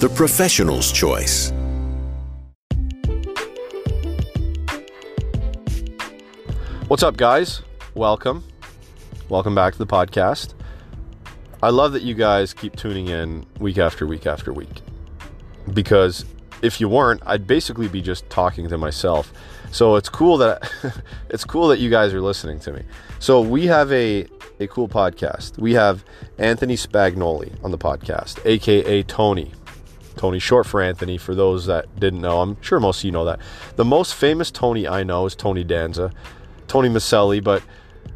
the professional's choice. What's up, guys? Welcome. Welcome back to the podcast. I love that you guys keep tuning in week after week after week because if you weren't, I'd basically be just talking to myself. So it's cool that it's cool that you guys are listening to me. So we have a a cool podcast. We have Anthony Spagnoli on the podcast, aka Tony. Tony short for Anthony for those that didn't know. I'm sure most of you know that. The most famous Tony I know is Tony Danza, Tony Micelli, but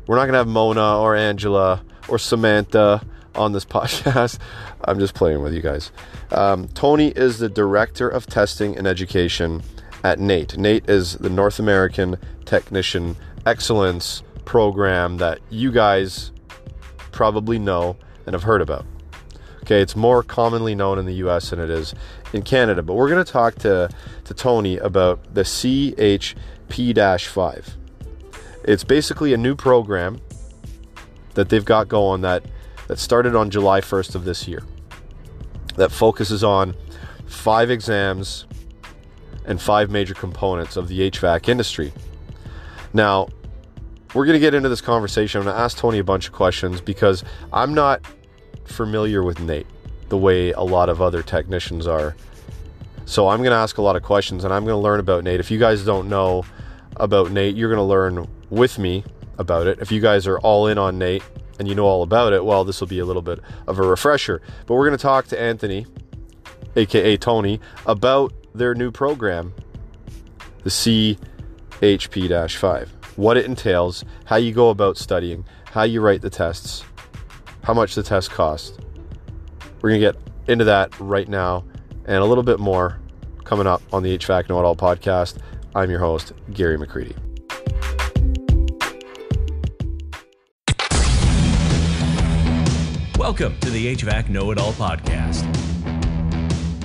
we're not going to have Mona or Angela or Samantha on this podcast. I'm just playing with you guys. Um, Tony is the director of testing and education at NATE. NATE is the North American Technician Excellence program that you guys probably know and have heard about. Okay, it's more commonly known in the US than it is in Canada, but we're going to talk to, to Tony about the CHP 5. It's basically a new program that they've got going that, that started on July 1st of this year that focuses on five exams and five major components of the HVAC industry. Now, we're going to get into this conversation. I'm going to ask Tony a bunch of questions because I'm not familiar with Nate the way a lot of other technicians are. So I'm going to ask a lot of questions and I'm going to learn about Nate. If you guys don't know about Nate, you're going to learn with me about it. If you guys are all in on Nate and you know all about it, well, this will be a little bit of a refresher. But we're going to talk to Anthony, aka Tony, about their new program, the CHP 5 what it entails, how you go about studying, how you write the tests, how much the test costs. We're going to get into that right now and a little bit more coming up on the HVAC Know It All podcast. I'm your host, Gary McCreadie. Welcome to the HVAC Know It All podcast.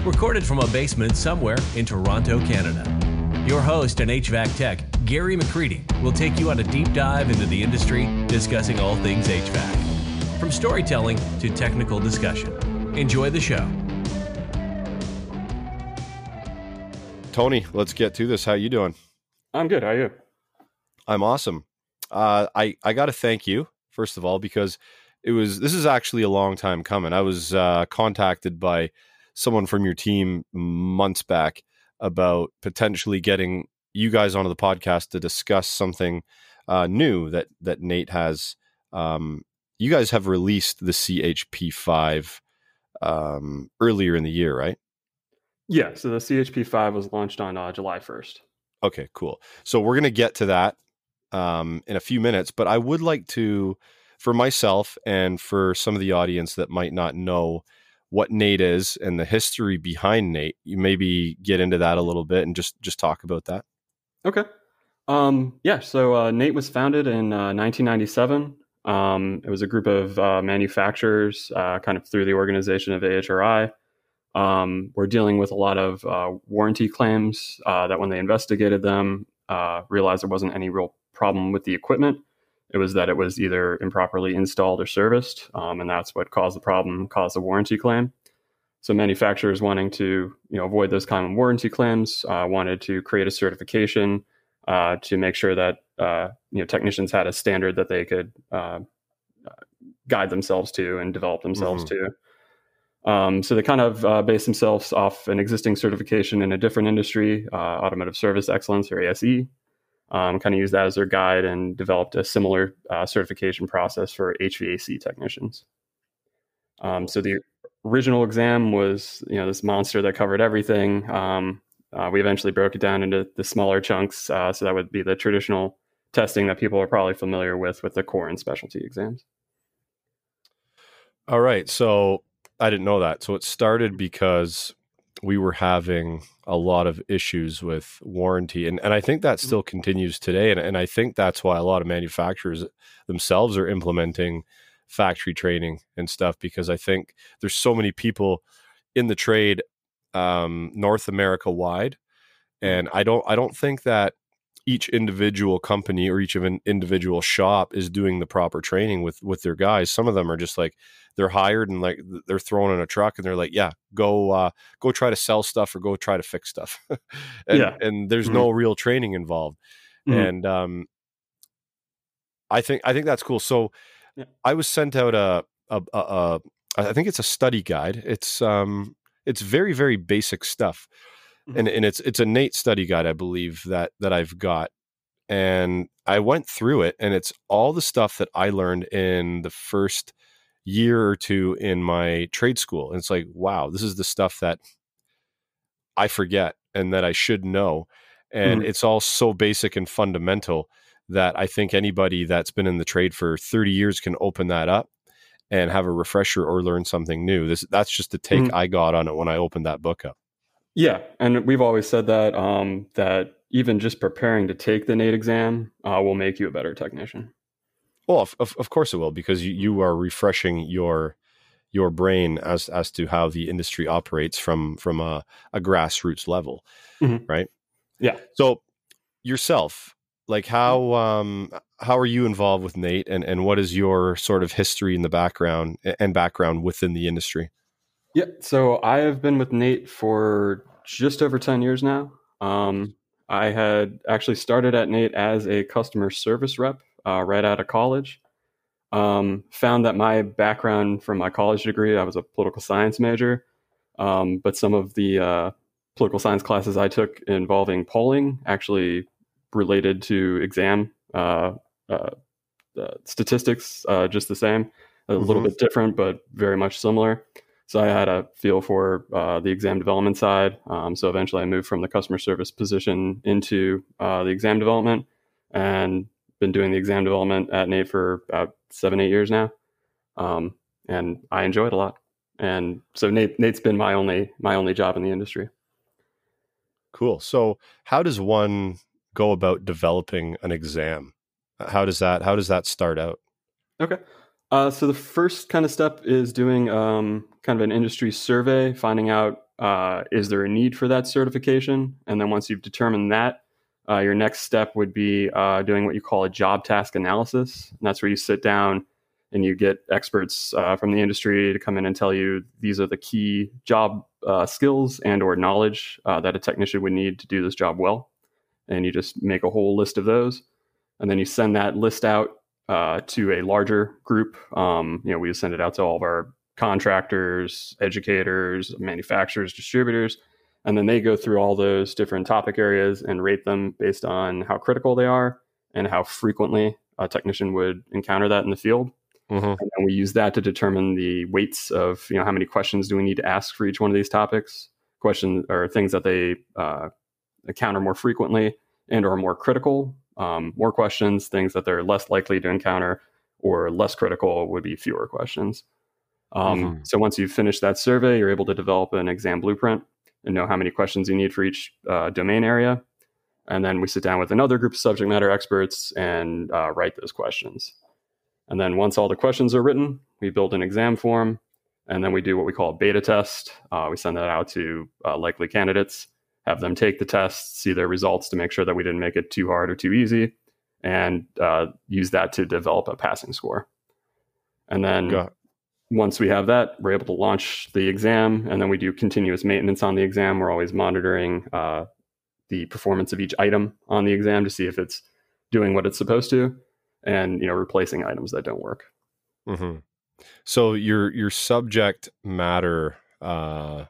Recorded from a basement somewhere in Toronto, Canada. Your host and HVAC tech, Gary McCreadie, will take you on a deep dive into the industry, discussing all things HVAC. From storytelling to technical discussion. Enjoy the show. Tony, let's get to this. How you doing? I'm good. How are you? I'm awesome. Uh, I I got to thank you first of all because it was this is actually a long time coming. I was uh, contacted by someone from your team months back about potentially getting you guys onto the podcast to discuss something uh, new that that Nate has. Um, you guys have released the CHP five um, earlier in the year, right? Yeah. So the CHP five was launched on uh, July first. Okay, cool. So we're gonna get to that um, in a few minutes, but I would like to for myself and for some of the audience that might not know what Nate is and the history behind Nate, you maybe get into that a little bit and just just talk about that. Okay. Um, yeah. So uh, Nate was founded in uh, 1997. Um, it was a group of uh, manufacturers, uh, kind of through the organization of AHRI. Um, we're dealing with a lot of uh, warranty claims uh, that, when they investigated them, realized there wasn't any real problem with the equipment. It was that it was either improperly installed or serviced, um, and that's what caused the problem, caused the warranty claim. So manufacturers wanting to you know avoid those common warranty claims uh, wanted to create a certification uh, to make sure that uh, you know technicians had a standard that they could uh, guide themselves to and develop themselves mm-hmm. to. Um, so they kind of uh, based themselves off an existing certification in a different industry, uh, automotive service excellence or ASE, um, kind of used that as their guide and developed a similar uh, certification process for HVAC technicians. Um, so the original exam was, you know, this monster that covered everything. Um, uh, we eventually broke it down into the smaller chunks. Uh, so that would be the traditional testing that people are probably familiar with, with the core and specialty exams. All right. So I didn't know that. So it started because we were having a lot of issues with warranty and, and i think that still continues today and, and i think that's why a lot of manufacturers themselves are implementing factory training and stuff because i think there's so many people in the trade um, north america wide and i don't i don't think that each individual company or each of an individual shop is doing the proper training with with their guys some of them are just like they're hired and like they're thrown in a truck and they're like yeah go uh go try to sell stuff or go try to fix stuff and Yeah. and there's Mhm. no real training involved Mhm. and um i think i think that's cool so Yeah. i was sent out a a, a, a i think it's a study guide it's um it's very very basic stuff Mhm. and and it's it's a Nate study guide I believe that that I've got and I went through it and it's all the stuff that I learned in the first year or two in my trade school and it's like wow this is the stuff that I forget and that I should know and Mhm. it's all so basic and fundamental that I think anybody that's been in the trade for 30 years can open that up and have a refresher or learn something new this that's just the take Mhm. I got on it when I opened that book up Yeah, and we've always said that um, that even just preparing to take the NATE exam uh, will make you a better technician. Well, of, of, of course it will, because you, you are refreshing your your brain as as to how the industry operates from from a, a grassroots level, Mhm. right? Yeah. So yourself, like how um how are you involved with Nate, and and what is your sort of history in the background and background within the industry? Yeah, so I have been with Nate for just over 10 years now. Um, I had actually started at Nate as a customer service rep uh, right out of college. Um, found that my background from my college degree, I was a political science major, um, but some of the uh, political science classes I took involving polling actually related to exam uh, uh, statistics, uh, just the same, a little Mhm. bit different, but very much similar. So I had a feel for uh, the exam development side. Um, so eventually I moved from the customer service position into uh, the exam development and been doing the exam development at Nate for about seven, eight years now. Um, and I enjoy it a lot. And so Nate, Nate's been my only, my only job in the industry. Cool. So how does one go about developing an exam? How does that how does that start out? Okay. Uh, so the first kind of step is doing um, kind of an industry survey, finding out uh, is there a need for that certification, and then once you've determined that, uh, your next step would be uh, doing what you call a job task analysis, and that's where you sit down and you get experts uh, from the industry to come in and tell you these are the key job uh, skills and or knowledge uh, that a technician would need to do this job well, and you just make a whole list of those, and then you send that list out uh, to a larger group. Um, you know, we send it out to all of our contractors, educators, manufacturers, distributors, and then they go through all those different topic areas and rate them based on how critical they are and how frequently a technician would encounter that in the field. Mm-hmm. And then we use that to determine the weights of, you know, how many questions do we need to ask for each one of these topics? Questions or things that they uh, encounter more frequently and or more critical. Um, more questions, things that they're less likely to encounter, or less critical would be fewer questions. Um, Mhm. So once you've finished that survey, you're able to develop an exam blueprint and know how many questions you need for each uh, domain area. And then we sit down with another group of subject matter experts and uh, write those questions. And then once all the questions are written, we build an exam form, and then we do what we call a beta test. Uh, we send that out to uh, likely candidates, have them take the test, see their results to make sure that we didn't make it too hard or too easy, and uh, use that to develop a passing score. And then once we have that, we're able to launch the exam, and then we do continuous maintenance on the exam. We're always monitoring uh, the performance of each item on the exam to see if it's doing what it's supposed to, and you know, replacing items that don't work. hmm So your your subject matter, uh,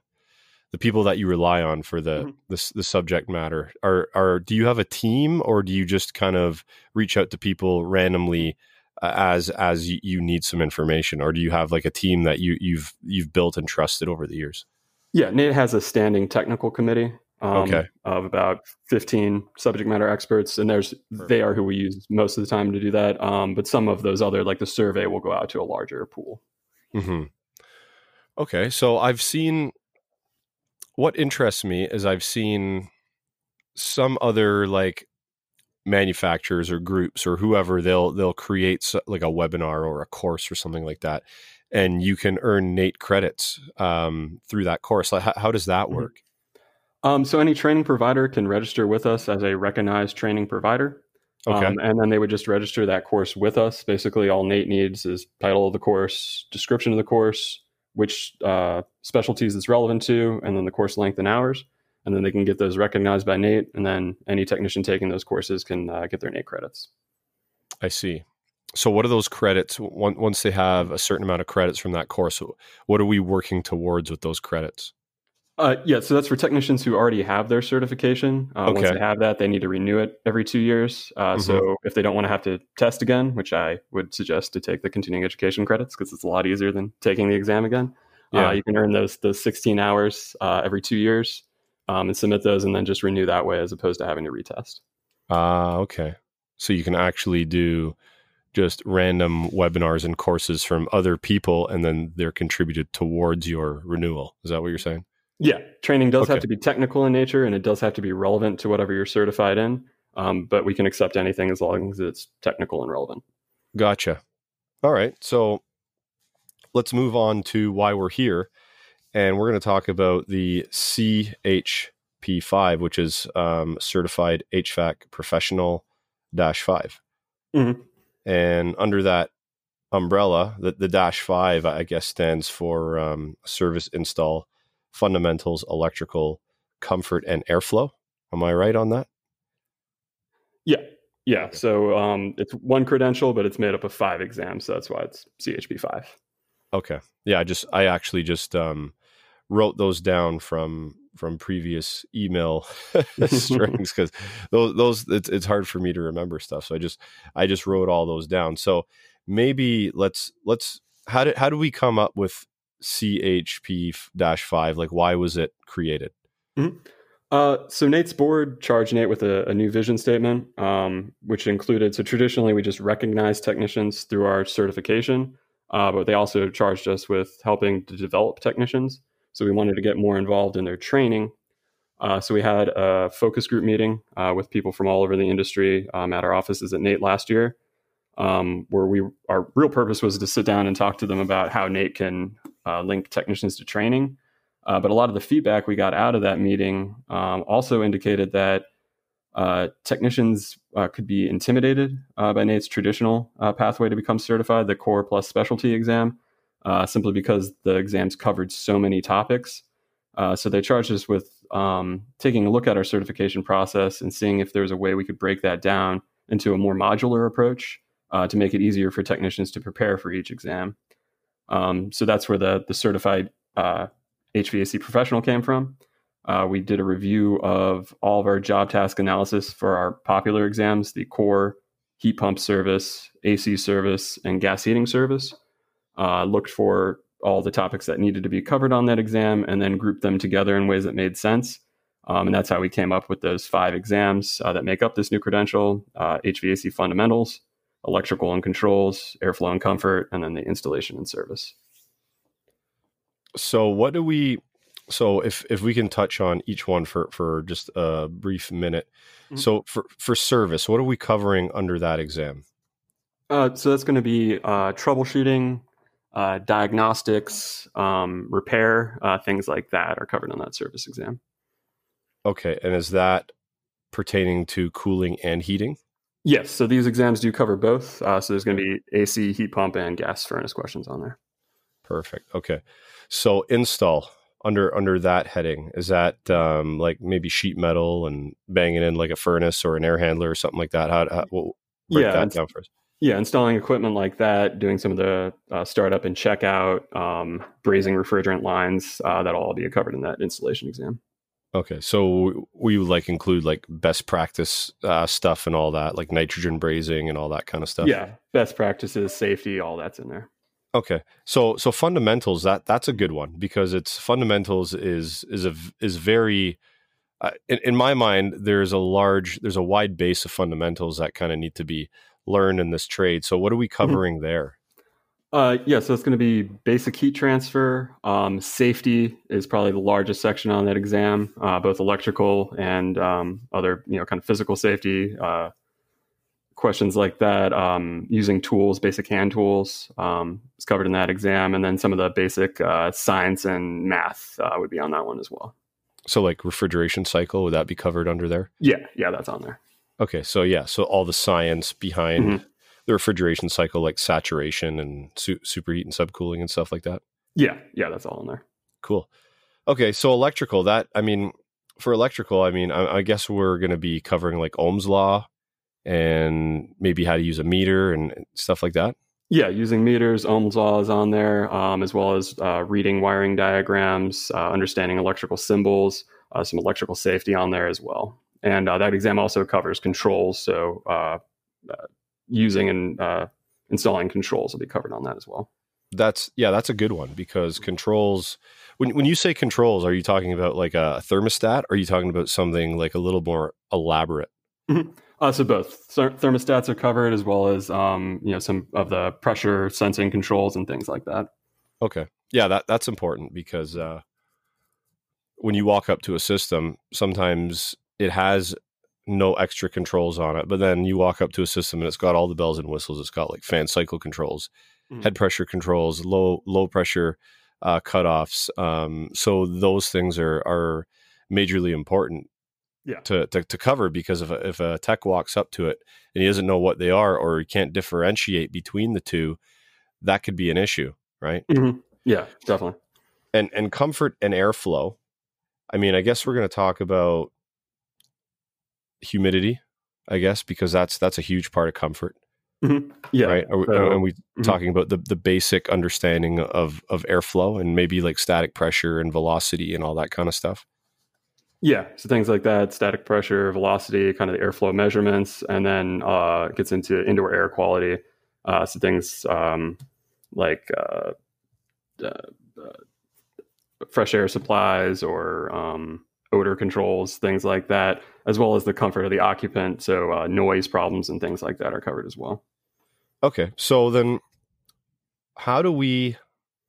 the people that you rely on for the, Mhm. the the subject matter are are do you have a team or do you just kind of reach out to people randomly uh, as as you, need some information or do you have like a team that you you've you've built and trusted over the years? Yeah, Nate has a standing technical committee um, Okay. of about 15 subject matter experts, and there's they are who we use most of the time to do that. Um, but some of those other, like the survey, will go out to a larger pool. hmm Okay, so I've seen what interests me is I've seen some other like manufacturers or groups or whoever they'll they'll create like a webinar or a course or something like that and you can earn nate credits um, through that course like how, how does that mm-hmm. work um, so any training provider can register with us as a recognized training provider okay. Um, and then they would just register that course with us basically all nate needs is title of the course description of the course which uh, specialties it's relevant to and then the course length and hours and then they can get those recognized by NATE, and then any technician taking those courses can uh, get their NATE credits. I see. So, what are those credits? Once they have a certain amount of credits from that course, what are we working towards with those credits? Uh, yeah, so that's for technicians who already have their certification. Uh, okay. Once they have that, they need to renew it every two years. Uh, mm-hmm. So if they don't want to have to test again, which I would suggest to take the continuing education credits because it's a lot easier than taking the exam again. Uh, yeah. you can earn those those 16 hours uh, every two years um, and submit those and then just renew that way as opposed to having to retest. Ah, uh, okay. So you can actually do just random webinars and courses from other people and then they're contributed towards your renewal. Is that what you're saying? Yeah. Training does okay. have to be technical in nature and it does have to be relevant to whatever you're certified in. Um, but we can accept anything as long as it's technical and relevant. Gotcha. All right. So let's move on to why we're here and we're going to talk about the CHP5, which is um, Certified HVAC Professional Dash 5. Mm-hmm. And under that umbrella, the, the Dash 5, I guess, stands for um, Service Install Fundamentals, Electrical Comfort, and Airflow. Am I right on that? Yeah. Yeah. So um, it's one credential, but it's made up of five exams. So that's why it's CHP 5. Okay. Yeah. I just, I actually just, um, wrote those down from from previous email strings because those those it's, it's hard for me to remember stuff so i just i just wrote all those down so maybe let's let's how did how do we come up with chp-5 like why was it created mm-hmm. uh, so Nate's board charged Nate with a, a new vision statement um, which included so traditionally we just recognize technicians through our certification uh, but they also charged us with helping to develop technicians so we wanted to get more involved in their training. Uh, so we had a focus group meeting uh, with people from all over the industry um, at our offices at Nate last year, um, where we our real purpose was to sit down and talk to them about how Nate can uh, link technicians to training. Uh, but a lot of the feedback we got out of that meeting um, also indicated that uh, technicians uh, could be intimidated by Nate's traditional pathway to become certified, the core plus specialty exam uh, simply because the exams covered so many topics. Uh, so they charged us with um, taking a look at our certification process and seeing if there was a way we could break that down into a more modular approach uh, to make it easier for technicians to prepare for each exam. Um, so that's where the the certified HVAC uh, professional came from. Uh, we did a review of all of our job task analysis for our popular exams: the core, heat pump service, AC service, and gas heating service uh, looked for all the topics that needed to be covered on that exam, and then grouped them together in ways that made sense. Um, and that's how we came up with those five exams uh, that make up this new credential uh, HVAC fundamentals, electrical and controls, airflow and comfort, and then the installation and service. So, what do we? So, if if we can touch on each one for for just a brief minute. Mm-hmm. So, for for service, what are we covering under that exam? Uh, so that's going to be uh, troubleshooting, uh, diagnostics, um, repair, uh, things like that are covered on that service exam. Okay, and is that pertaining to cooling and heating? Yes. So these exams do cover both. Uh, so there's going to be AC, heat pump, and gas furnace questions on there. Perfect. Okay. So install under under that heading is that um, like maybe sheet metal and banging in like a furnace or an air handler or something like that. How, how we'll break yeah, that down first. Yeah, installing equipment like that, doing some of the uh, startup and checkout, um, brazing refrigerant lines, uh, that'll all be covered in that installation exam. Okay, so we would like include like best practice uh, stuff and all that, like nitrogen brazing and all that kind of stuff. Yeah, best practices, safety, all that's in there. Okay, so so fundamentals that that's a good one because it's fundamentals is is a is very uh, in, in my mind there's a large there's a wide base of fundamentals that kind of need to be learned in this trade. So what are we mm-hmm. covering mm-hmm. there? Uh, yeah, so it's going to be basic heat transfer. Um, safety is probably the largest section on that exam, uh, both electrical and um, other, you know, kind of physical safety uh, questions like that. Um, using tools, basic hand tools, um, is covered in that exam, and then some of the basic uh, science and math uh, would be on that one as well. So, like refrigeration cycle, would that be covered under there? Yeah, yeah, that's on there. Okay, so yeah, so all the science behind. Mm-hmm the refrigeration cycle, like saturation and su- superheat and subcooling and stuff like that? Yeah, yeah, that's all in there. Cool. Okay, so electrical. That I mean, for electrical, I mean, I, I guess we're going to be covering like Ohm's law and maybe how to use a meter and stuff like that. Yeah, using meters, Ohm's law is on there, um, as well as uh, reading wiring diagrams, uh, understanding electrical symbols, uh, some electrical safety on there as well. And uh, that exam also covers controls, so uh, uh, using and uh, installing controls will be covered on that as well. That's yeah, that's a good one because controls. When when you say controls, are you talking about like a thermostat? Or are you talking about something like a little more elaborate? Mm-hmm. Uh, so both thermostats are covered, as well as um, you know some of the pressure sensing controls and things like that. Okay, yeah, that that's important because uh, when you walk up to a system, sometimes it has no extra controls on it. But then you walk up to a system and it's got all the bells and whistles. It's got like fan cycle controls, mm-hmm. head pressure controls, low low pressure uh, cutoffs. Um, so those things are are majorly important yeah. to, to, to cover because if a, if a tech walks up to it and he doesn't know what they are or he can't differentiate between the two, that could be an issue, right? Mm-hmm. Yeah, definitely. And and comfort and airflow. I mean, I guess we're going to talk about humidity, I guess, because that's that's a huge part of comfort. Mm-hmm. Yeah. Right. Are, so, are we mm-hmm. talking about the, the basic understanding of, of airflow and maybe like static pressure and velocity and all that kind of stuff? Yeah. So things like that, static pressure, velocity, kind of the airflow measurements, and then uh, gets into indoor air quality. Uh, so things um, like uh, uh fresh air supplies or um, odor controls, things like that, as well as the comfort of the occupant. So uh, noise problems and things like that are covered as well. Okay, so then how do we,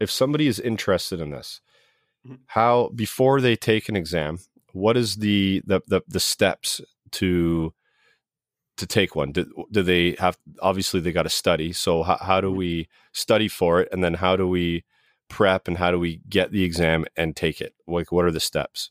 if somebody is interested in this, mm-hmm. how before they take an exam, what is the the the, the steps to to take one? Do, do they have obviously they got to study? So how, how do mm-hmm. we study for it, and then how do we prep and how do we get the exam and take it? Like what are the steps?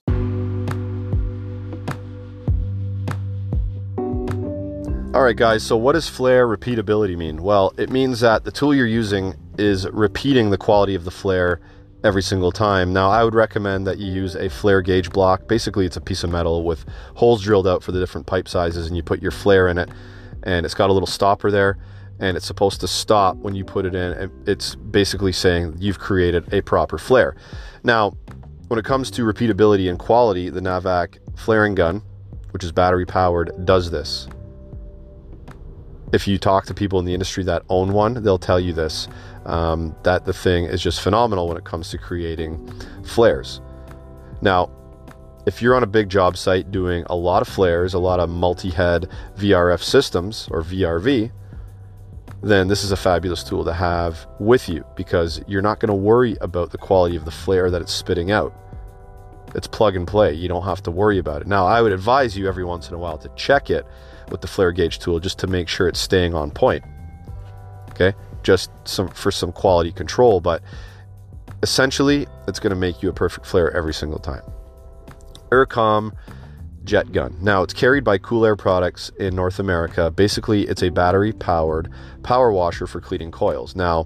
All right, guys, so what does flare repeatability mean? Well, it means that the tool you're using is repeating the quality of the flare every single time. Now, I would recommend that you use a flare gauge block. Basically, it's a piece of metal with holes drilled out for the different pipe sizes, and you put your flare in it, and it's got a little stopper there, and it's supposed to stop when you put it in. And it's basically saying you've created a proper flare. Now, when it comes to repeatability and quality, the Navac flaring gun, which is battery powered, does this if you talk to people in the industry that own one, they'll tell you this um, that the thing is just phenomenal when it comes to creating flares. Now, if you're on a big job site doing a lot of flares, a lot of multi head VRF systems or VRV, then this is a fabulous tool to have with you because you're not going to worry about the quality of the flare that it's spitting out. It's plug and play. You don't have to worry about it. Now, I would advise you every once in a while to check it with the flare gauge tool just to make sure it's staying on point. Okay, just some for some quality control, but essentially it's going to make you a perfect flare every single time. Aircom jet gun. Now it's carried by Cool Air Products in North America. Basically, it's a battery powered power washer for cleaning coils. Now,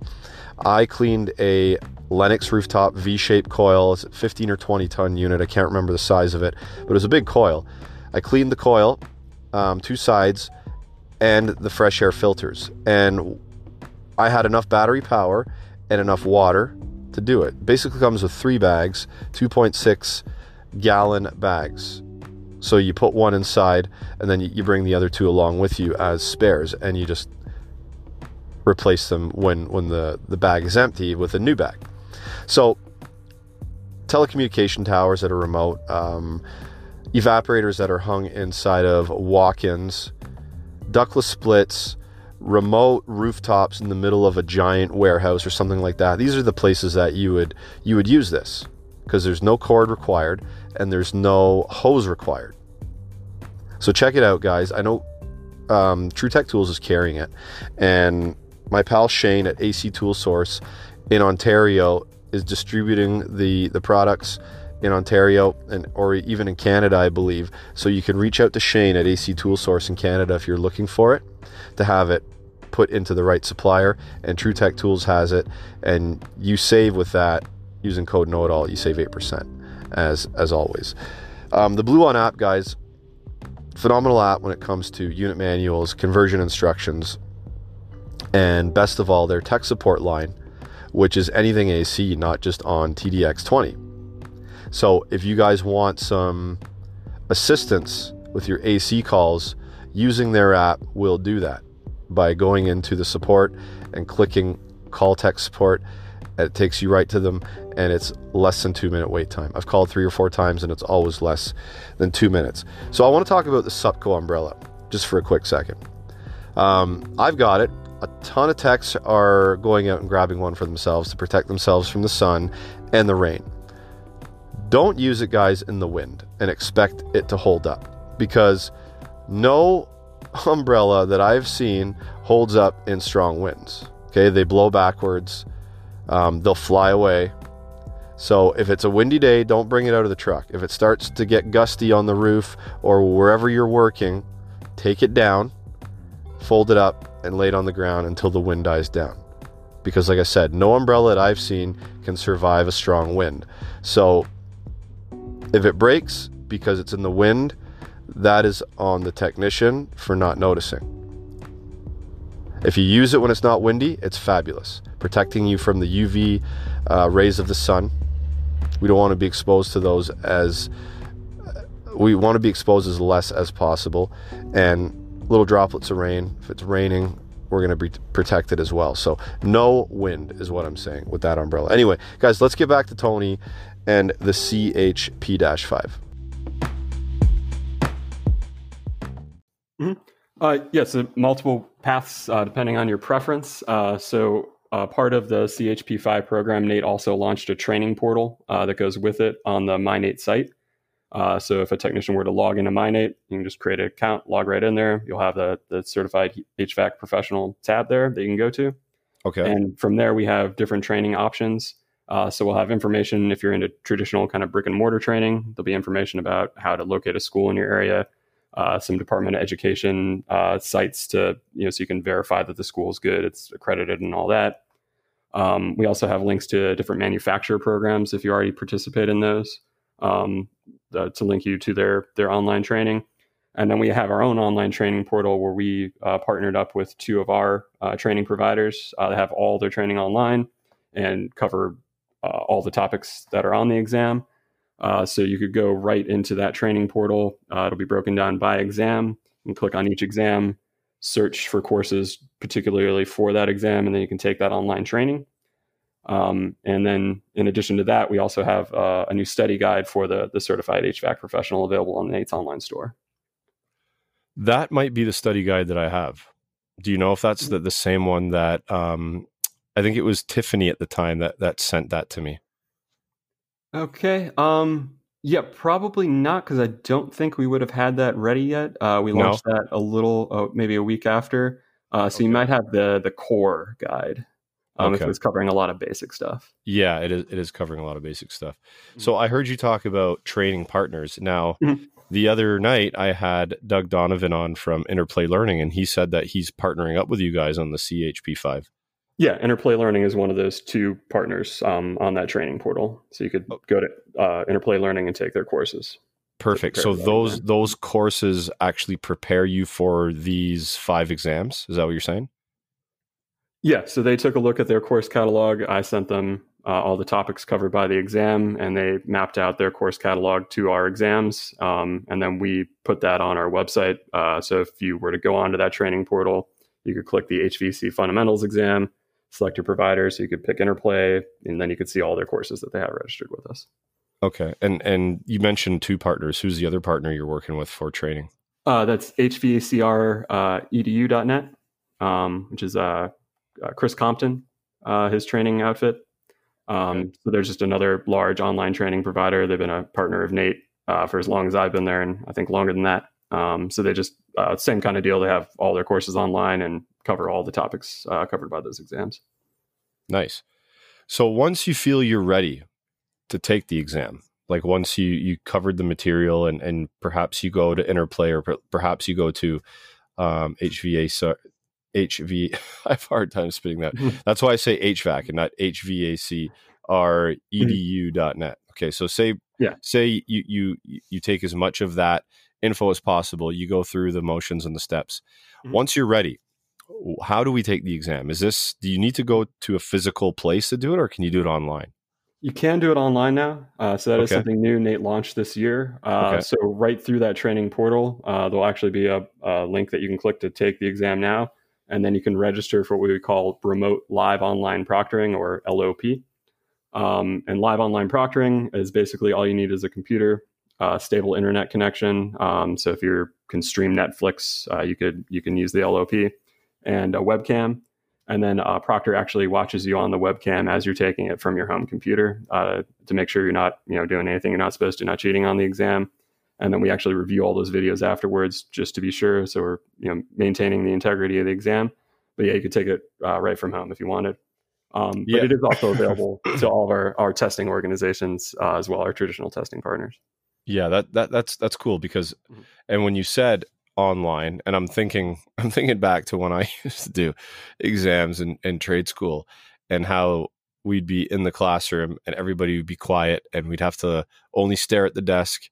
I cleaned a Lennox rooftop V-shaped coil. It's a 15 or 20 ton unit. I can't remember the size of it, but it was a big coil. I cleaned the coil um, two sides, and the fresh air filters. And I had enough battery power and enough water to do it. Basically, comes with three bags, 2.6 gallon bags. So you put one inside, and then you bring the other two along with you as spares, and you just replace them when when the the bag is empty with a new bag. So telecommunication towers that are remote. Um, evaporators that are hung inside of walk ins, ductless splits, remote rooftops in the middle of a giant warehouse or something like that. These are the places that you would you would use this because there's no cord required and there's no hose required. So check it out, guys. I know um, TruTech Tools is carrying it, and my pal Shane at AC Tool Source in Ontario is distributing the the products in Ontario and or even in Canada, I believe. So you can reach out to Shane at AC Tool Source in Canada if you're looking for it to have it put into the right supplier. And TruTech Tools has it, and you save with that using code Know It All. You save eight percent as as always. Um, the Blue On app, guys, phenomenal app when it comes to unit manuals, conversion instructions, and best of all, their tech support line, which is anything AC, not just on TDX20. So if you guys want some assistance with your AC calls, using their app will do that by going into the support and clicking call tech support. It takes you right to them and it's less than two minute wait time. I've called three or four times and it's always less than two minutes. So I want to talk about the Supco umbrella just for a quick second. Um, I've got it. A ton of techs are going out and grabbing one for themselves to protect themselves from the sun and the rain. Don't use it, guys, in the wind and expect it to hold up because no umbrella that I've seen holds up in strong winds. Okay, they blow backwards, um, they'll fly away. So if it's a windy day, don't bring it out of the truck. If it starts to get gusty on the roof or wherever you're working, take it down, fold it up, and lay it on the ground until the wind dies down. Because, like I said, no umbrella that I've seen can survive a strong wind. So if it breaks because it's in the wind, that is on the technician for not noticing. If you use it when it's not windy, it's fabulous, protecting you from the UV uh, rays of the sun. We don't want to be exposed to those as we want to be exposed as less as possible, and little droplets of rain. If it's raining, we're going to be protected as well. So no wind is what I'm saying with that umbrella. Anyway, guys, let's get back to Tony and the CHP-5. Mm-hmm. Uh, yes, yeah, so multiple paths uh, depending on your preference. Uh, so, uh, part of the CHP5 program, Nate also launched a training portal uh, that goes with it on the MyNate site. Uh, so, if a technician were to log into MyNate, you can just create an account, log right in there. You'll have the, the certified HVAC professional tab there that you can go to. Okay. And from there, we have different training options. Uh, so we'll have information if you're into traditional kind of brick and mortar training. There'll be information about how to locate a school in your area, uh, some Department of Education uh, sites to you know so you can verify that the school is good, it's accredited, and all that. Um, we also have links to different manufacturer programs if you already participate in those um, the, to link you to their their online training. And then we have our own online training portal where we uh, partnered up with two of our uh, training providers uh, that have all their training online and cover uh, all the topics that are on the exam. Uh, so you could go right into that training portal. Uh, it'll be broken down by exam. and click on each exam, search for courses particularly for that exam, and then you can take that online training. Um, and then, in addition to that, we also have uh, a new study guide for the the certified HVAC professional available on the Nate's online store. That might be the study guide that I have. Do you know if that's the, the same one that um, I think it was Tiffany at the time that that sent that to me. Okay. Um. Yeah, probably not because I don't think we would have had that ready yet. Uh, we launched no. that a little, uh, maybe a week after. Uh, so okay. you might have the the core guide. Um, okay. if it was covering a lot of basic stuff. Yeah, it is. It is covering a lot of basic stuff. Mm-hmm. So I heard you talk about training partners. Now, mm-hmm. the other night I had Doug Donovan on from Interplay Learning, and he said that he's partnering up with you guys on the CHP five. Yeah, Interplay Learning is one of those two partners um, on that training portal. So you could oh. go to uh, Interplay Learning and take their courses. Perfect. So those those courses actually prepare you for these five exams. Is that what you're saying? Yeah. So they took a look at their course catalog. I sent them uh, all the topics covered by the exam, and they mapped out their course catalog to our exams. Um, and then we put that on our website. Uh, so if you were to go onto that training portal, you could click the HVC fundamentals exam select your provider so you could pick interplay and then you could see all their courses that they have registered with us okay and and you mentioned two partners who's the other partner you're working with for training uh, that's hvacr uh, edu.net um, which is uh, uh, Chris Compton, uh, his training outfit. Um, okay. So there's just another large online training provider. They've been a partner of NATE uh, for as long as I've been there, and I think longer than that. Um, so they just uh, same kind of deal. They have all their courses online and cover all the topics uh, covered by those exams. Nice. So once you feel you're ready to take the exam, like once you you covered the material and and perhaps you go to interplay or per, perhaps you go to um, HVA HV. I have a hard time spitting that. That's why I say HVAC and not HVAC or edu.net. Okay, so say yeah. say you you you take as much of that info as possible. You go through the motions and the steps. Mm-hmm. Once you're ready, how do we take the exam? Is this do you need to go to a physical place to do it, or can you do it online? You can do it online now. Uh, so that okay. is something new NATE launched this year. Uh, okay. So right through that training portal, uh, there'll actually be a, a, link that you can click to take the exam now, and then you can register for what we call remote live online proctoring or LOP. Um, and live online proctoring is basically all you need is a computer, uh, stable internet connection. Um, so if you can stream Netflix, uh, you could you can use the LOP and a webcam and then uh, Proctor actually watches you on the webcam as you're taking it from your home computer uh, to make sure you're not, you know, doing anything you're not supposed to, not cheating on the exam. And then we actually review all those videos afterwards just to be sure. So we're, you know, maintaining the integrity of the exam. But yeah, you could take it uh, right from home if you wanted. Um, yeah. But it is also available to all of our, our testing organizations uh, as well, our traditional testing partners. Yeah, that that that's that's cool because, mm-hmm. and when you said online and i'm thinking i'm thinking back to when i used to do exams in, in trade school and how we'd be in the classroom and everybody would be quiet and we'd have to only stare at the desk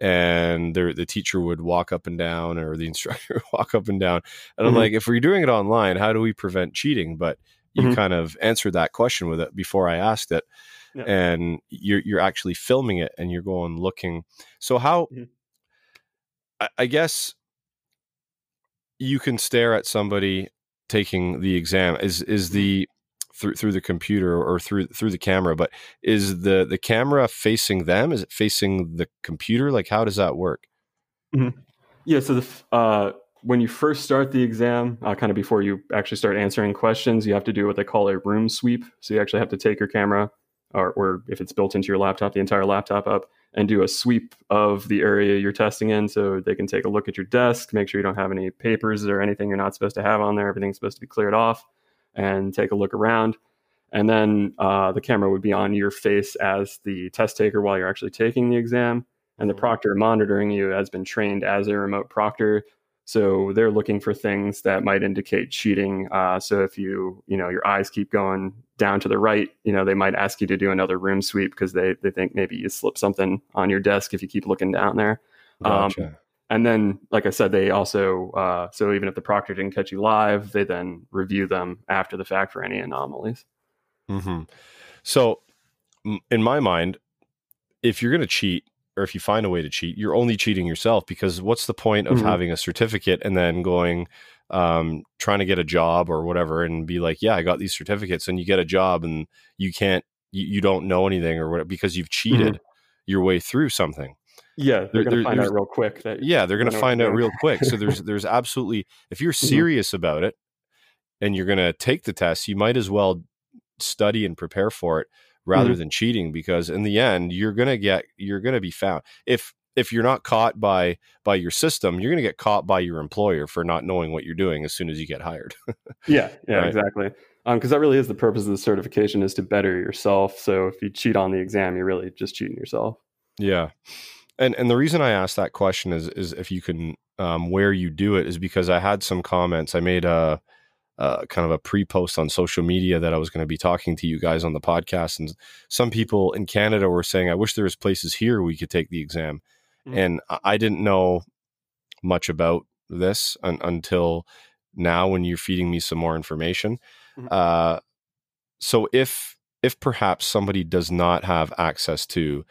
and the, the teacher would walk up and down or the instructor would walk up and down and i'm mm-hmm. like if we're doing it online how do we prevent cheating but you mm-hmm. kind of answered that question with it before i asked it yeah. and you're, you're actually filming it and you're going looking so how mm-hmm. I, I guess you can stare at somebody taking the exam. Is is mm-hmm. the through through the computer or through through the camera but is the the camera facing them? Is it facing the computer? Like how does that work? Mm-hmm. yeah so the uh, when you first start the exam uh, kind of before you actually start answering questions you have to do what they call a room sweep. So you actually have to take your camera or, or if it's built into your laptop the entire laptop up and do a sweep of the area you're testing in so they can take a look at your desk, make sure you don't have any papers or anything you're not supposed to have on there. Everything's supposed to be cleared off and take a look around. And then uh, the camera would be on your face as the test taker while you're actually taking the exam. And the mm-hmm. proctor monitoring you has been trained as a remote proctor so they're looking for things that might indicate cheating. Uh, so if you, you know, your eyes keep going down to the right, you know, they might ask you to do another room sweep because they, they think maybe you slipped something on your desk if you keep looking down there. Um, gotcha. Um, and then, like I said, they also, uh, so even if the proctor didn't catch you live, they then review them after the fact for any anomalies. Mm-hmm. So, in my mind, if you're going to cheat, or if you find a way to cheat, you're only cheating yourself because what's the point of mm-hmm. having a certificate and then going um, trying to get a job or whatever and be like, yeah, I got these certificates and you get a job and you can't, you, you don't know anything or whatever because you've cheated mm-hmm. your way through something. Yeah, they're going to find out real quick. That yeah, they're going to find out real quick. So there's there's absolutely if you're mm-hmm. serious mm-hmm. about it and you're going to take the test, you might as well study and prepare for it rather mm-hmm. than cheating because in the end you're going to get you're going to be found if if you're not caught by by your system you're going to get caught by your employer for not knowing what you're doing as soon as you get hired yeah yeah right? exactly. Because um, that really is the purpose of the certification is to better yourself. So if you cheat on the exam you're really just cheating yourself. Yeah. And and the reason i asked that question is is if you can um, where you do it is because i had some comments. I made a uh, kind of a pre-post on social media that I was going to be talking to you guys on the podcast, and some people in Canada were saying, "I wish there was places here we could take the exam," mm-hmm. and I didn't know much about this un- until now when you're feeding me some more information. Mm-hmm. Uh, so if if perhaps somebody does not have access to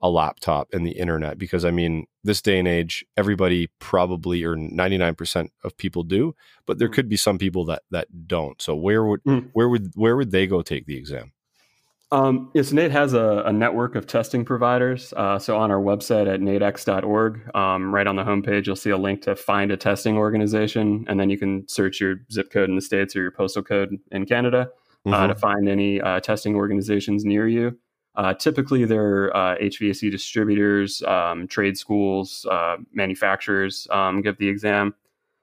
a laptop and the internet because I mean, this day and age, everybody probably or 99% of people do, but there mm. could be some people that that don't. So where would mm. where would where would they go take the exam? Um, yes, NATE has a, a, network of testing providers. Uh, so on our website at natex.org, um, right on the homepage, you'll see a link to find a testing organization, and then you can search your zip code in the states or your postal code in Canada uh, mm-hmm. to find any uh, testing organizations near you. Uh, typically, they're HVAC distributors, um, trade schools, manufacturers um, give the exam.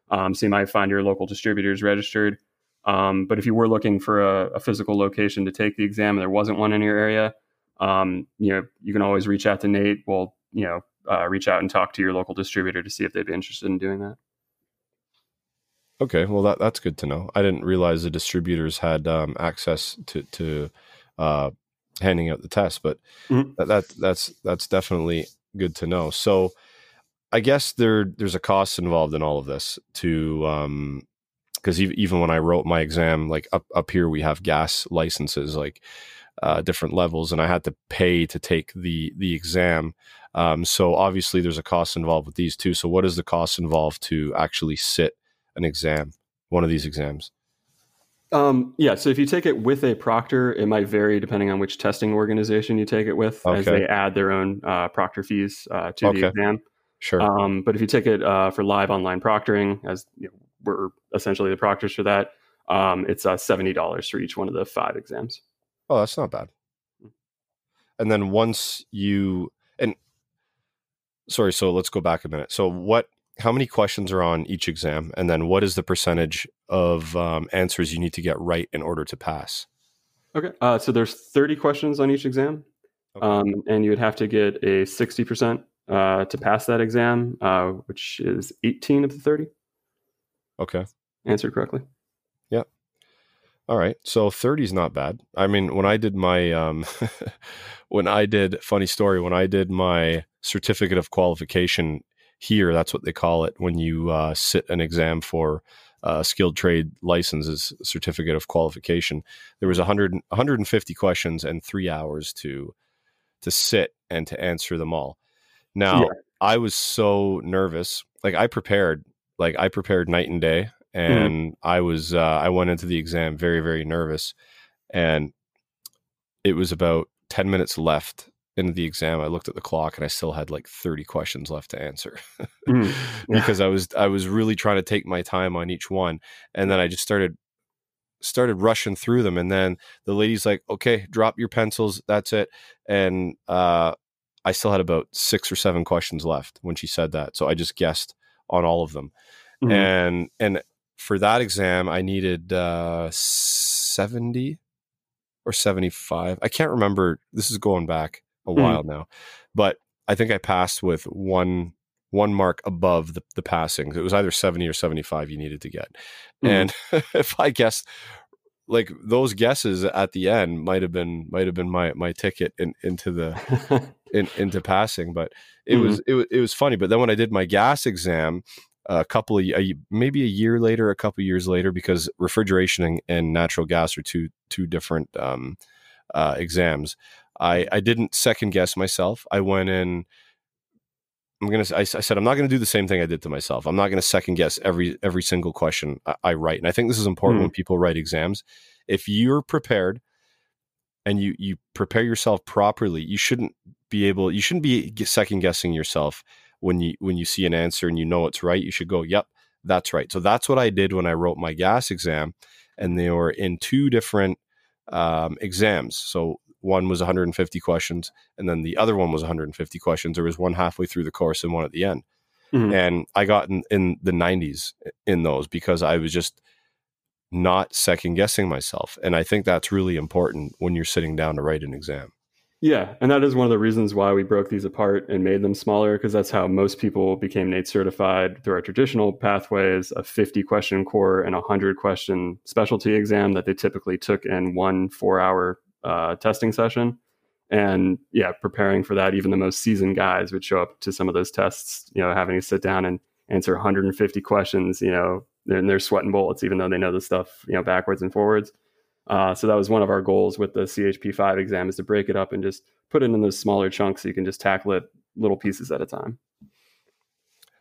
Um, so you might find your local distributors registered. Um, but if you were looking for a, a, physical location to take the exam and there wasn't one in your area, um, you know, you can always reach out to NATE. We'll, you know, uh, reach out and talk to your local distributor to see if they'd be interested in doing that. Okay, well that that's good to know. I didn't realize the distributors had um, access to to uh, handing out the test, but mm-hmm. that, that that's that's definitely good to know. So, I guess there there's a cost involved in all of this to um, because even when I wrote my exam, like up up here we have gas licenses, like uh, different levels, and I had to pay to take the the exam. Um, so obviously there's a cost involved with these two. So what is the cost involved to actually sit an exam, one of these exams? Um, yeah, so if you take it with a proctor, it might vary depending on which testing organization you take it with, okay. as they add their own uh, proctor fees uh, to okay. the exam. Sure. Um, but if you take it uh, for live online proctoring, as you know, we're essentially the proctors for that. Um, it's uh, seventy dollars for each one of the five exams. Oh, that's not bad. Hmm. And then once you and sorry, so let's go back a minute. So what? How many questions are on each exam, and then what is the percentage of um, answers you need to get right in order to pass? Okay, uh, so there's 30 questions on each exam, okay. um, and you would have to get a 60 percent uh, to pass that exam, uh, which is 18 of the 30. Okay. Answered correctly. Yeah. All right. So 30 is not bad. I mean, when I did my, um, when I did, funny story, when I did my certificate of qualification here, that's what they call it when you uh, sit an exam for uh, skilled trade licenses certificate of qualification. There was 100, 150 questions and three hours to to sit and to answer them all. Now, yeah. I was so nervous. Like I prepared like I prepared night and day, mm-hmm. and mm-hmm. I was uh, I went into the exam very very nervous, and it was about ten minutes left into the exam. I looked at the clock and I still had like thirty questions left to answer yeah. because I was I was really trying to take my time on each one, and then I just started started rushing through them and then the lady's like okay drop your pencils that's it and uh, i still had about six or seven questions left when she said that so i just guessed on all of them. Mm-hmm. And and for that exam, I needed uh, seventy or seventy five. I can't remember. This is going back a mm-hmm. while now, but I think I passed with one one mark above the, the passing. It was either 70 or 75 you needed to get. Mm-hmm. And if I guess like those guesses at the end might have been might have been my my ticket in, into the in, into passing, but it mm-hmm. was it was it was funny. But then when I did my gas exam, a couple of a, maybe a year later, a couple years later, because refrigeration and, and natural gas are two two different um, uh, exams. I I didn't second guess myself. I went in. I'm gonna. I, I said I'm not gonna do the same thing I did to myself. I'm not gonna second guess every every single question I, I write. And I think this is important mm-hmm. when people write exams. If you're prepared and you you prepare yourself properly, you shouldn't be able you shouldn't be second guessing yourself when you when you see an answer and you know it's right you should go yep that's right. So that's what i did when i wrote my gas exam and they were in two different um, exams. So one was 150 questions and then the other one was 150 questions. There was one halfway through the course and one at the end. Mm-hmm. and i got in, in the 90s in those because i was just not second guessing myself and i think that's really important when you're sitting down to write an exam yeah, and that is one of the reasons why we broke these apart and made them smaller because that's how most people became NATE certified through our traditional pathways a 50 question core and a 100 question specialty exam that they typically took in one four hour uh, testing session. And yeah, preparing for that, even the most seasoned guys would show up to some of those tests, you know, having to sit down and answer 150 questions, you know, and they're sweating bullets, even though they know the stuff, you know, backwards and forwards. Uh, so that was one of our goals with the CHP5 exam is to break it up and just put it in those smaller chunks so you can just tackle it little pieces at a time.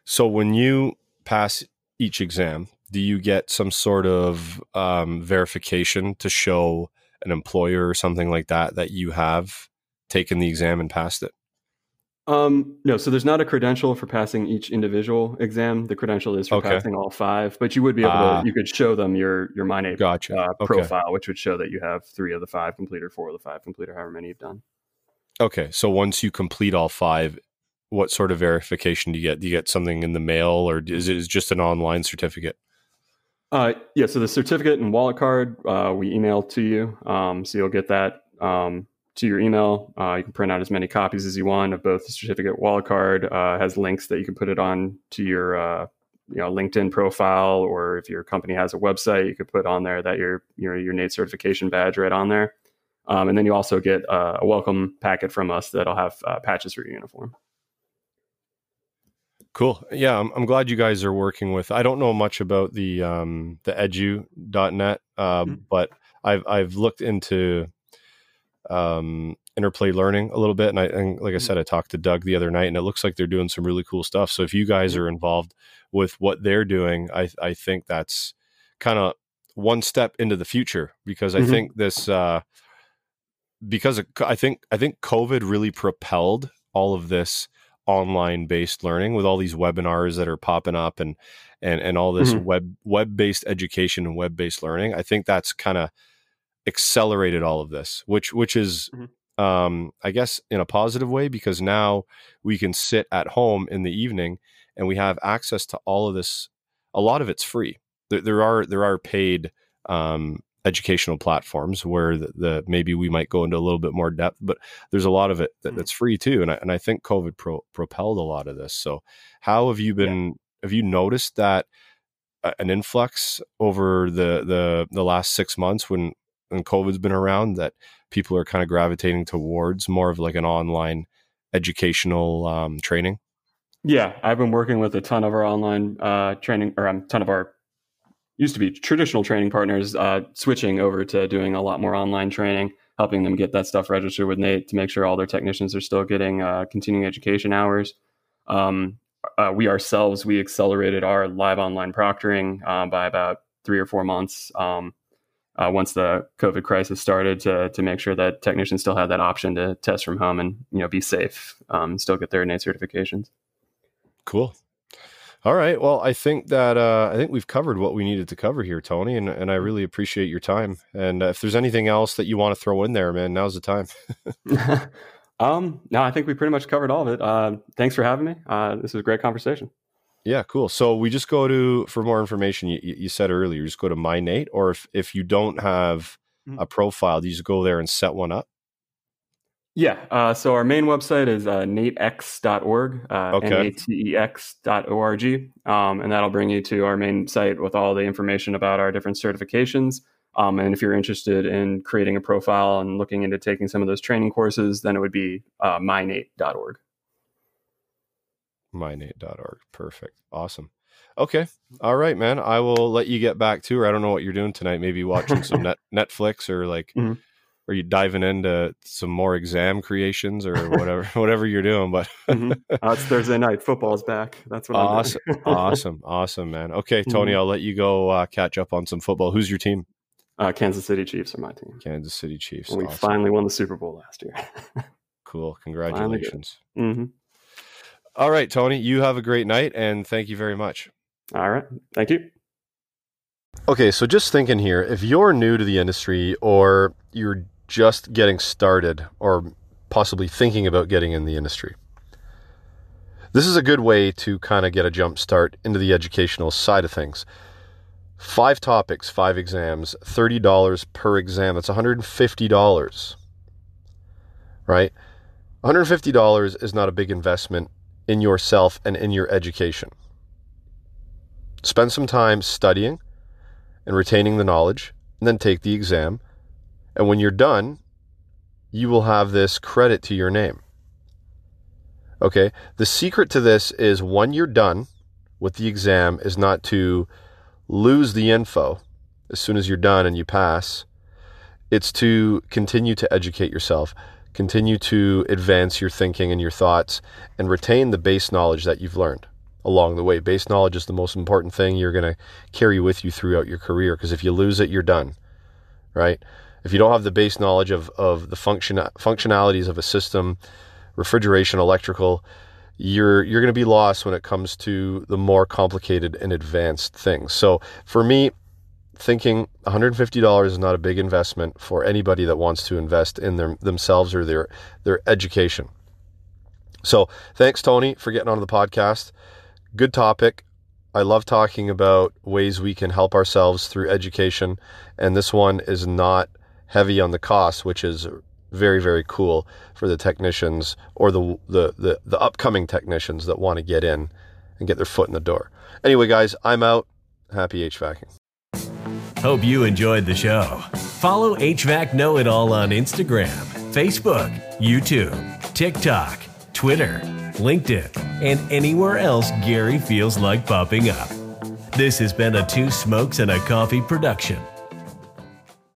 So when you pass each exam, do you get some sort of um, verification to show an employer or something like that that you have taken the exam and passed it? Um, no, so there's not a credential for passing each individual exam. The credential is for Okay. passing all five, but you would be able Ah. to, you could show them your, your MyNATE Gotcha. uh, Okay. profile, which would show that you have three of the five complete or four of the five complete or however many you've done. Okay. So once you complete all five, what sort of verification do you get? Do you get something in the mail or is it just an online certificate? Uh, yeah, so the certificate and wallet card uh, we email to you, um, so you'll get that um, to your email. Uh, you can print out as many copies as you want of both the certificate, wallet card. Uh, has links that you can put it on to your uh, you know LinkedIn profile, or if your company has a website, you could put on there that your your your NATE certification badge right on there. Um, and then you also get uh, a welcome packet from us that'll have uh, patches for your uniform. Cool. Yeah, I'm, I'm glad you guys are working with. I don't know much about the um, the edu.net, uh, Mhm. but I've I've looked into um, interplay learning a little bit, and I and like I said, I talked to Doug the other night, and it looks like they're doing some really cool stuff. So if you guys are involved with what they're doing, I I think that's kind of one step into the future because I Mhm. think this uh, because I think I think COVID really propelled all of this online based learning with all these webinars that are popping up and and and all this Mhm. web web based education and web based learning. I think that's kind of accelerated all of this, which which is Mhm. um, I guess in a positive way because now we can sit at home in the evening and we have access to all of this. A lot of it's free. There, there are there are paid um, educational platforms where the, the maybe we might go into a little bit more depth, but there's a lot of it that, Mhm. that's free too. And I, and I think COVID pro, propelled a lot of this. So how have you been? Have you noticed that an influx over the the the last six months when when COVID's been around that people are kind of gravitating towards more of like an online educational um, training? Yeah, I've been working with a ton of our online uh, training, or a um, ton of our used to be traditional training partners, uh, switching over to doing a lot more online training, helping them get that stuff registered with NATE to make sure all their technicians are still getting uh, continuing education hours. Um, uh, we ourselves we accelerated our live online proctoring uh, by about three or four months um, uh, once the COVID crisis started to to make sure that technicians still had that option to test from home and you know be safe, um, still get their NATE certifications. Cool. All right. Well, I think that uh, I think we've covered what we needed to cover here, Tony, and and I really appreciate your time. And uh, if there's anything else that you want to throw in there, man, now's the time. um, no, I think we pretty much covered all of it. Uh, thanks for having me. Uh, this was a great conversation. Yeah, cool. So we just go to for more information. You, you said earlier, you just go to MyNATE, or if if you don't have Mhm. a profile, do you just go there and set one up? Yeah. Uh, so our main website is uh, natex.org, uh, Okay. N-A-T-E-X dot O-R-G. Um, and that'll bring you to our main site with all the information about our different certifications. Um, and if you're interested in creating a profile and looking into taking some of those training courses, then it would be uh, mynate.org. mynate.org. Perfect. Awesome. Okay. All right, man. I will let you get back to her. I don't know what you're doing tonight. Maybe watching some net Netflix or like Mhm. are you diving into some more exam creations or whatever whatever you're doing, but Mhm. Uh, it's Thursday night. Football's back. That's what awesome. I'm doing. awesome. Awesome, man. Okay, Tony, Mhm. I'll let you go uh, catch up on some football. Who's your team? Uh, Kansas City Chiefs are my team. Kansas City Chiefs. And we Awesome. finally won the Super Bowl last year. cool. Congratulations. All right, Tony, you have a great night and thank you very much. All right. Thank you. Okay, so just thinking here, if you're new to the industry or you're just getting started or possibly thinking about getting in the industry, this is a good way to kind of get a jump start into the educational side of things. Five topics, five exams, $30 per exam. That's $150. Right? $150 is not a big investment in yourself and in your education. Spend some time studying and retaining the knowledge, and then take the exam. And when you're done, you will have this credit to your name. Okay? The secret to this is when you're done with the exam is not to lose the info as soon as you're done and you pass. It's to continue to educate yourself, continue to advance your thinking and your thoughts, and retain the base knowledge that you've learned along the way. Base knowledge is the most important thing you're going to carry with you throughout your career because if you lose it, you're done, right? if you don't have the base knowledge of, of the function functionalities of a system, refrigeration, electrical, you're you're going to be lost when it comes to the more complicated and advanced things. So for me, thinking $150 is not a big investment for anybody that wants to invest in their, themselves or their their education. So thanks, Tony, for getting on the podcast. Good topic. I love talking about ways we can help ourselves through education, and this one is not heavy on the cost, which is very very cool for the technicians or the the the, the upcoming technicians that want to get in and get their foot in the door. Anyway, guys, I'm out. Happy HVACing. Hope you enjoyed the show. Follow HVAC Know It All on Instagram, Facebook, YouTube, TikTok, Twitter, LinkedIn, and anywhere else Gary feels like popping up. This has been a Two Smokes and a Coffee production.